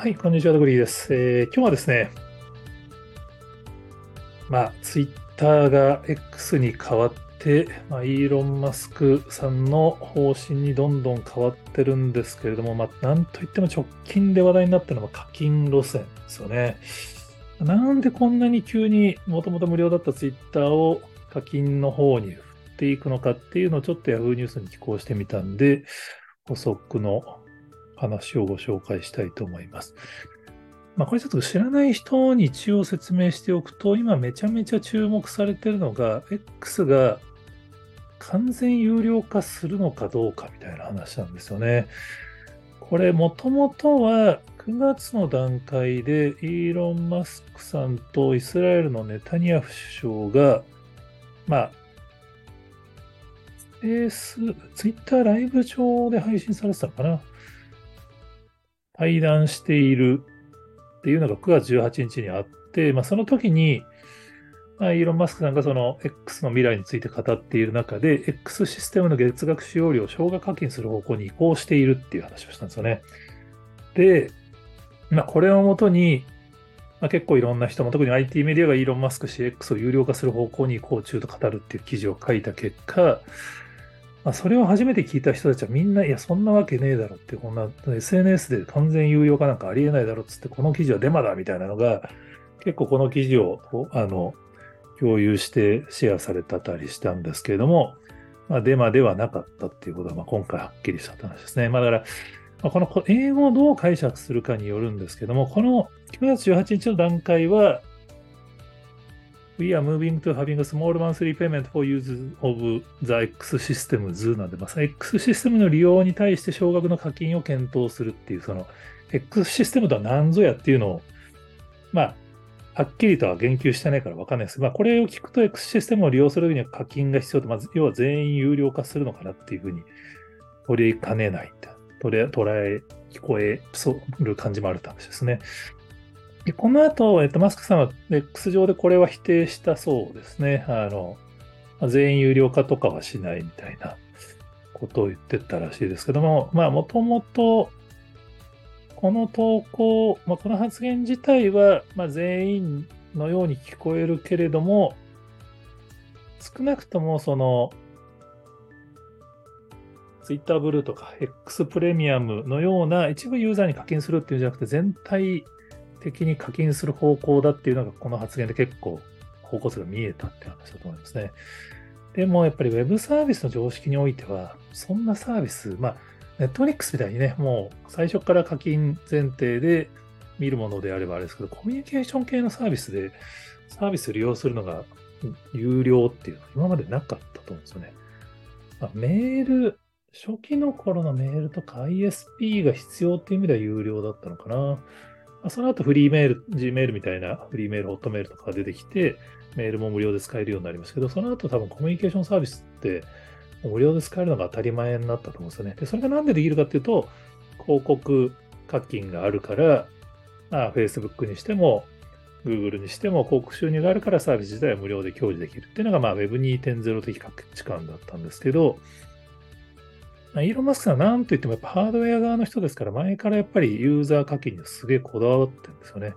はい、こんにちは、ドグリーです。えー今日はですね、まあ、ツイッターが X に変わって、まあ、イーロン・マスクさんの方針にどんどん変わってるんですけれども、まあ、なんといっても直近で話題になったのは課金路線ですよね。なんでこんなに急にもともと無料だったツイッターを課金の方に振っていくのかっていうのをちょっと Yahoo ニュースに寄稿してみたんで、補足の話をご紹介したいと思います。まあ、これちょっと知らない人に一応説明しておくと、今めちゃめちゃ注目されてるのが、X が完全有料化するのかどうかみたいな話なんですよね。これ、もともとは9月の段階で、イーロン・マスクさんとイスラエルのネタニヤフ首相が、まあ、スペース、ツイッターライブ上で配信されてたのかな対談しているっていうのが9月18日にあって、まあ、その時に、まあ、イーロン・マスクさんがその X の未来について語っている中で、X システムの月額使用料を少額課金する方向に移行しているっていう話をしたんですよね。で、まあ、これをもとに、まあ、結構いろんな人も、特に IT メディアがイーロン・マスク氏 X を有料化する方向に移行中と語るっていう記事を書いた結果、まあ、それを初めて聞いた人たちはみんな、いや、そんなわけねえだろって、こんな SNS で完全有料化なんかありえないだろっつって、この記事はデマだみたいなのが、結構この記事をあの共有してシェアされたたりしたんですけれども、まあ、デマではなかったっていうことが、まあ、今回はっきりした話ですね。まあ、だから、まあ、この英語をどう解釈するかによるんですけども、この9月18日の段階は、We are moving to having a small monthly payment for use of the X systems なんで、まあ、X システムの利用に対して少額の課金を検討するっていう、その X システムとは何ぞやっていうのを、まあ、はっきりとは言及してないから分かんないです、まあ、これを聞くと X システムを利用するには課金が必要と、まず、要は全員有料化するのかなっていうふうに取りかねない捉え、捉え、聞こえそうる感じもあるって話ですね。でこの後、えっと、マスクさんは X 上でこれは否定したそうですね。あの、全員有料化とかはしないみたいなことを言ってたらしいですけども、まあ、もともと、この投稿、まあ、この発言自体は、まあ、全員のように聞こえるけれども、少なくともその、Twitter ブルーとか X プレミアムのような一部ユーザーに課金するっていうんじゃなくて、全体的に課金する方向だっていうのが、この発言で結構方向性が見えたって話だと思いますね。でもやっぱり Web サービスの常識においては、そんなサービス、まあ、ネットフリックスみたいにね、もう最初から課金前提で見るものであればあれですけど、コミュニケーション系のサービスで、サービスを利用するのが有料っていうのは今までなかったと思うんですよね。まあ、メール、初期の頃のメールとか ISP が必要っていう意味では有料だったのかな。その後フリーメール、Gmail みたいなフリーメール、ホットメールとかが出てきて、メールも無料で使えるようになりますけど、その後多分コミュニケーションサービスって無料で使えるのが当たり前になったと思うんですよね。で、それがなんでできるかっていうと、広告課金があるから、まあ、Facebook にしても、Google にしても広告収入があるからサービス自体は無料で享受できるっていうのが、まあ、Web2.0 的価値観だったんですけど、イーロン・マスクさんは何と言ってもやっぱハードウェア側の人ですから、前からやっぱりユーザー課金にすげえこだわってるんですよね。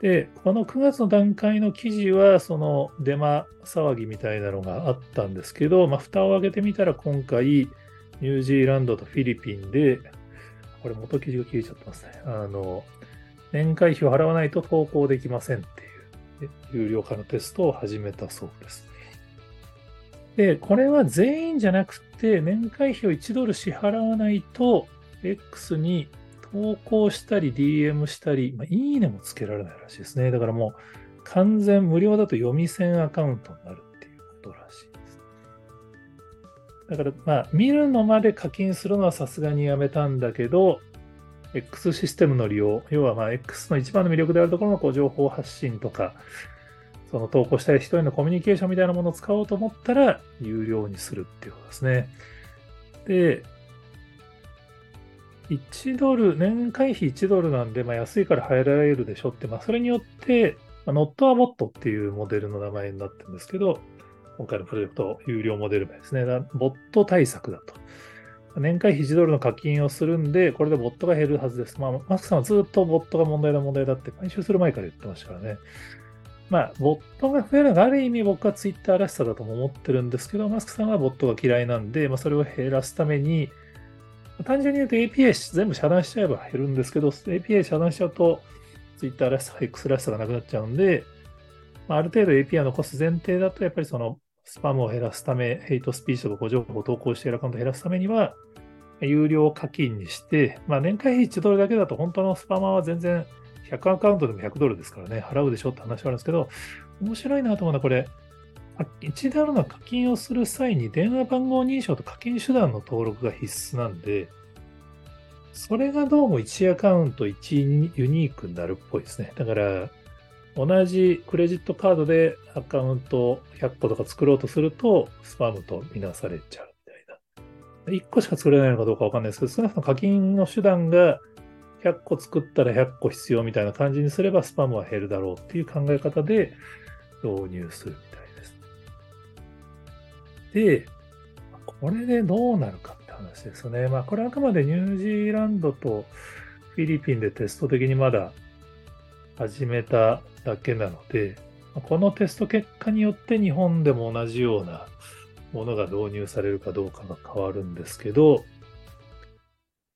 で、この9月の段階の記事は、そのデマ騒ぎみたいなのがあったんですけど、まあ、蓋を開けてみたら今回、ニュージーランドとフィリピンで、これ元記事が消えちゃってますね。あの、年会費を払わないと投稿できませんっていう、有料化のテストを始めたそうです。で、これは全員じゃなくて、年会費を1ドル支払わないと、X に投稿したり DM したり、まあ、いいねもつけられないらしいですね。だからもう完全無料だと読み線アカウントになるっていうことらしいです。だからまあ見るのまで課金するのはさすがにやめたんだけど、X システムの利用、要はまあ X の一番の魅力であるところのこう情報発信とか、その投稿したい人へのコミュニケーションみたいなものを使おうと思ったら、有料にするっていうことですね。で、1ドル、年会費1ドルなんで、まあ、安いから入られるでしょって、まあ、それによって、まあ、ノットアボットっていうモデルの名前になってるんですけど、今回のプロジェクト、有料モデル名ですね。ボット対策だと。年会費1ドルの課金をするんで、これでボットが減るはずです。まあ、マスクさんはずっとボットが問題だ問題だって回収する前から言ってましたからね。まあ、ボットが増えるのがある意味僕はツイッターらしさだとも思ってるんですけど、マスクさんはボットが嫌いなんで、まあ、それを減らすために、単純に言うと API 全部遮断しちゃえば減るんですけど、API 遮断しちゃうと、ツイッターらしさ、X らしさがなくなっちゃうんで、まあ、ある程度 API を残す前提だと、やっぱりそのスパムを減らすため、ヘイトスピーチとか誤情報を投稿しているアカウントを減らすためには、有料課金にして、まあ、年会費1ドルだけだと本当のスパマは全然100アカウントでも100ドルですからね、払うでしょって話はあるんですけど、面白いなと思うのはこれ、1ドルの課金をする際に電話番号認証と課金手段の登録が必須なんで、それがどうも1アカウント1ユニークになるっぽいですね。だから、同じクレジットカードでアカウント100個とか作ろうとすると、スパムとみなされちゃうみたいな。1個しか作れないのかどうかわかんないですけど、少なくとも課金の手段が100個作ったら100個必要みたいな感じにすればスパムは減るだろうっていう考え方で導入するみたいです。で、これでどうなるかって話ですね。まあこれあくまでニュージーランドとフィリピンでテスト的にまだ始めただけなので、このテスト結果によって日本でも同じようなものが導入されるかどうかが変わるんですけど、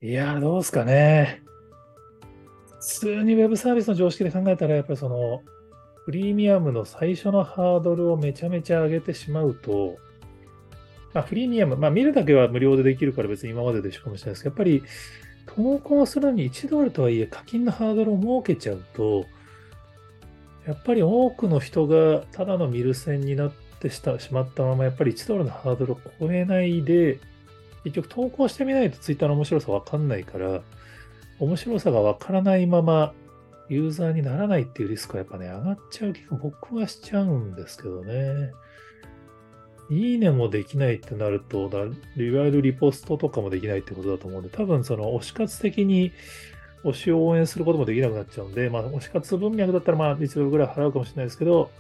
いやどうですかね。普通に Web サービスの常識で考えたら、やっぱりその、プレミアムの最初のハードルをめちゃめちゃ上げてしまうと、まあ、プレミアム、まあ、見るだけは無料でできるから別に今まででしょかもしれないですけど、やっぱり投稿するのに1ドルとはいえ課金のハードルを設けちゃうと、やっぱり多くの人がただのミルセンになってしまったまま、やっぱり1ドルのハードルを超えないで、結局投稿してみないと Twitter の面白さわかんないから、面白さがわからないままユーザーにならないっていうリスクはやっぱね、上がっちゃう気が僕はしちゃうんですけどね。いいねもできないってなると、いわゆるリポストとかもできないってことだと思うんで、多分その推し活的に推しを応援することもできなくなっちゃうんで、まあ推し活文脈だったらまあ1ドルぐらい払うかもしれないですけど、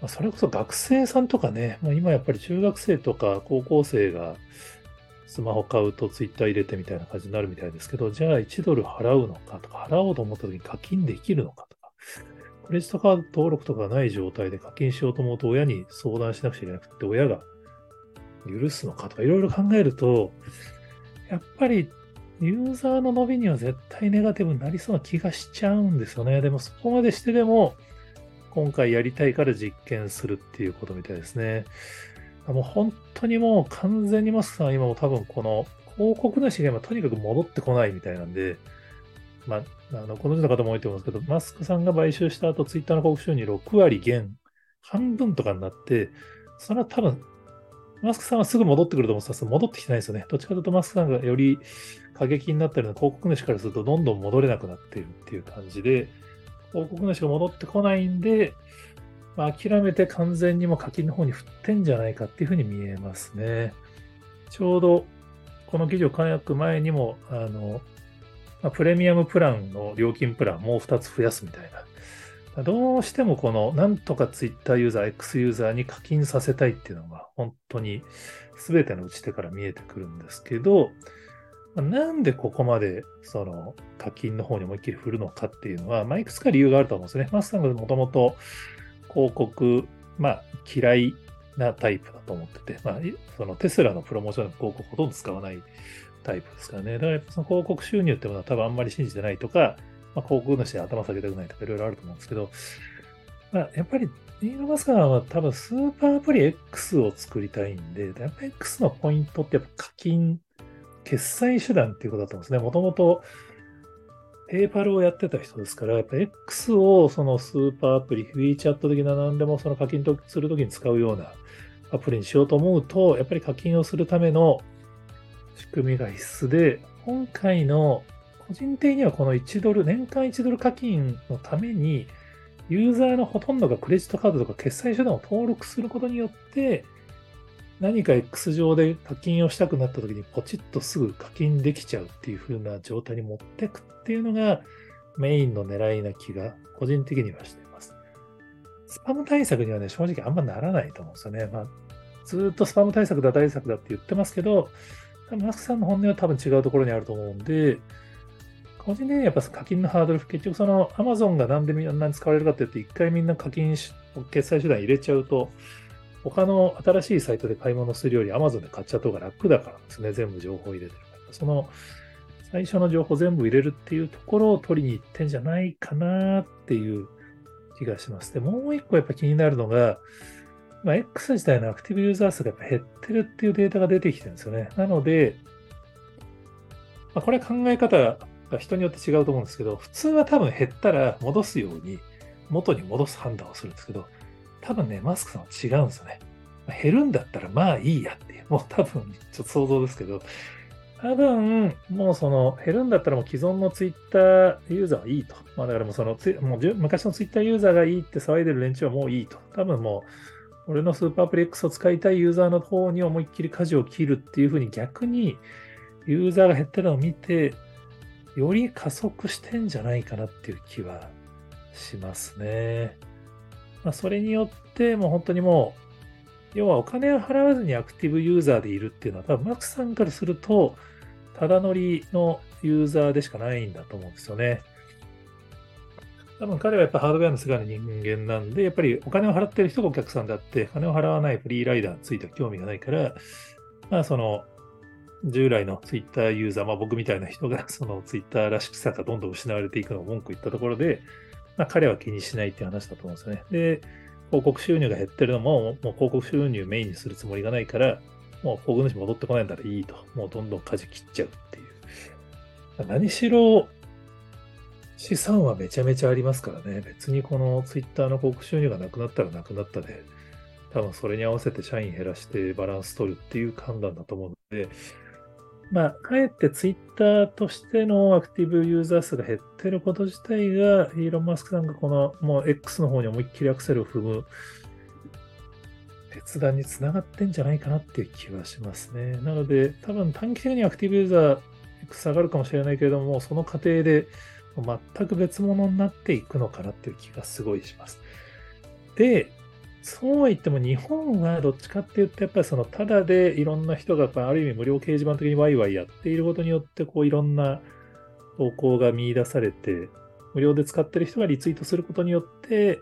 まあ、それこそ学生さんとかね、まあ、今やっぱり中学生とか高校生がスマホ買うとツイッター入れてみたいな感じになるみたいですけど、じゃあ1ドル払うのかとか、払おうと思った時に課金できるのかとか、クレジットカード登録とかない状態で課金しようと思うと親に相談しなくちゃいけなくて、親が許すのかとかいろいろ考えると、やっぱりユーザーの伸びには絶対ネガティブになりそうな気がしちゃうんですよね。でもそこまでしてでも、今回やりたいから実験するっていうことみたいですね。もう本当にもう完全にマスクさんは今も多分この広告主が今とにかく戻ってこないみたいなんで、まあ、あの、この人の方も多いと思うんですけど、マスクさんが買収した後、ツイッターの広告収入6割減、半分とかになって、それは多分、マスクさんはすぐ戻ってくると思うんですけど、戻ってきてないですよね。どっちかというとマスクさんがより過激になったような広告主からすると、どんどん戻れなくなっているっていう感じで、広告主が戻ってこないんで、諦めて完全にも課金の方に振ってんじゃないかっていうふうに見えますね。ちょうどこの記事を書く前にも、あの、まあ、プレミアムプランの料金プランもう2つ増やすみたいな。どうしてもこの、なんとか Twitter ユーザー、X ユーザーに課金させたいっていうのが、本当に全ての打ち手から見えてくるんですけど、なんでここまでその課金の方に思いっきり振るのかっていうのは、まあ、いくつか理由があると思うんですね。マスさんがもともと広告、まあ、嫌いなタイプだと思ってて、まあ、そのテスラのプロモーションの広告ほとんど使わないタイプですからね。だからその広告収入ってものは多分あんまり信じてないとか、まあ、広告主で頭下げたくないとかいろいろあると思うんですけど、まあ、やっぱりイーロン・マスカーは多分スーパーアプリ X を作りたいんで、やっぱ X のポイントってやっぱ課金、決済手段っていうことだと思うんですね。もともとPayPal をやってた人ですから、やっぱ X をそのスーパーアプリ、 WeChat 的な何でもその課金とするときに使うようなアプリにしようと思うと、やっぱり課金をするための仕組みが必須で、今回の個人的にはこの1ドル、年間1ドル課金のために、ユーザーのほとんどがクレジットカードとか決済手段を登録することによって、何か X 上で課金をしたくなった時にポチッとすぐ課金できちゃうっていう風な状態に持ってくっていうのがメインの狙いな気が個人的にはしています。スパム対策にはね、正直あんまならないと思うんですよね。まあ、ずっとスパム対策だ、対策だって言ってますけど、マスクさんの本音は多分違うところにあると思うんで、個人的にはやっぱ課金のハードル、結局その Amazon がなんでみんなに使われるかって言って、一回みんな課金し、決済手段入れちゃうと、他の新しいサイトで買い物するより Amazon で買っちゃった方が楽だからですね。全部情報入れてるから。その最初の情報全部入れるっていうところを取りに行ってんじゃないかなっていう気がします。で、もう一個やっぱ気になるのが、まあ、X 自体のアクティブユーザー数がやっぱ減ってるっていうデータが出てきてるんですよね。なので、まあ、これは考え方が人によって違うと思うんですけど、普通は多分減ったら戻すように元に戻す判断をするんですけど、多分ね、マスクさんは違うんですよね。減るんだったらまあいいやっていう、もう多分ちょっと想像ですけど、多分、もうその、減るんだったらもう既存のツイッターユーザーはいいと。まあだからもうその、もう昔のツイッターユーザーがいいって騒いでる連中はもういいと。多分もう、俺のスーパープレックスを使いたいユーザーの方に思いっきり舵を切るっていうふうに逆に、ユーザーが減ってるのを見て、より加速してんじゃないかなっていう気はしますね。まあ、それによって、もう本当にもう、要はお金を払わずにアクティブユーザーでいるっていうのは、多分マクさんからすると、ただ乗りのユーザーでしかないんだと思うんですよね。多分彼はやっぱハードウェアの世界の人間なんで、やっぱりお金を払ってる人がお客さんであって、金を払わないフリーライダーについては興味がないから、まあその、従来のツイッターユーザー、まあ僕みたいな人がそのツイッターらしくさがどんどん失われていくのを文句言ったところで、まあ彼は気にしないっていう話だと思うんですよね。で、広告収入が減ってるのも、もう広告収入メインにするつもりがないから、もう広告主戻ってこないんだらいいと。もうどんどん舵切っちゃうっていう。何しろ、資産はめちゃめちゃありますからね。別にこのツイッターの広告収入がなくなったらなくなったで、多分それに合わせて社員減らしてバランス取るっていう判断だと思うので、まあ、かえってツイッターとしてのアクティブユーザー数が減ってること自体が、イーロン・マスクさんがこのもう X の方に思いっきりアクセルを踏む決断につながってんじゃないかなっていう気はしますね。なので、多分短期的にアクティブユーザー X 下がるかもしれないけれども、その過程で全く別物になっていくのかなっていう気がすごいします。で、そうは言っても日本はどっちかって言って、やっぱりそのただでいろんな人がある意味無料掲示板的にワイワイやっていることによって、こういろんな投稿が見出されて、無料で使ってる人がリツイートすることによって、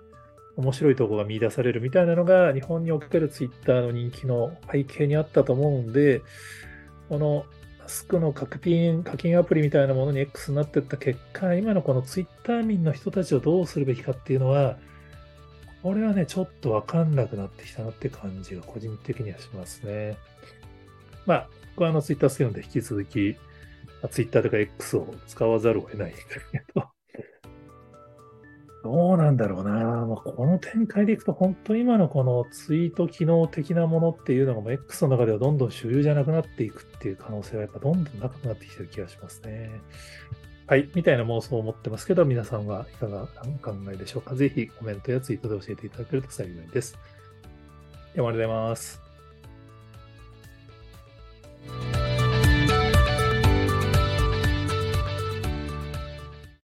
面白い投稿が見出されるみたいなのが日本におけるツイッターの人気の背景にあったと思うんで、このマスクの課金課金アプリみたいなものに X になっていった結果、今のこのツイッター民の人たちをどうするべきかっていうのは、これはね、ちょっとわかんなくなってきたなって感じが個人的にはしますね。まあ、僕はあのツイッター好きなので引き続き、ツイッターとか X を使わざるを得ないけど、どうなんだろうな。まあ、この展開でいくと、本当今のこのツイート機能的なものっていうのがもう X の中ではどんどん主流じゃなくなっていくっていう可能性はやっぱどんどんなくなってきてる気がしますね。はい、みたいな妄想を持ってますけど、皆さんはいかがお考えでしょうか。ぜひコメントやツイートで教えていただけると幸いです。では、ありがとうございます。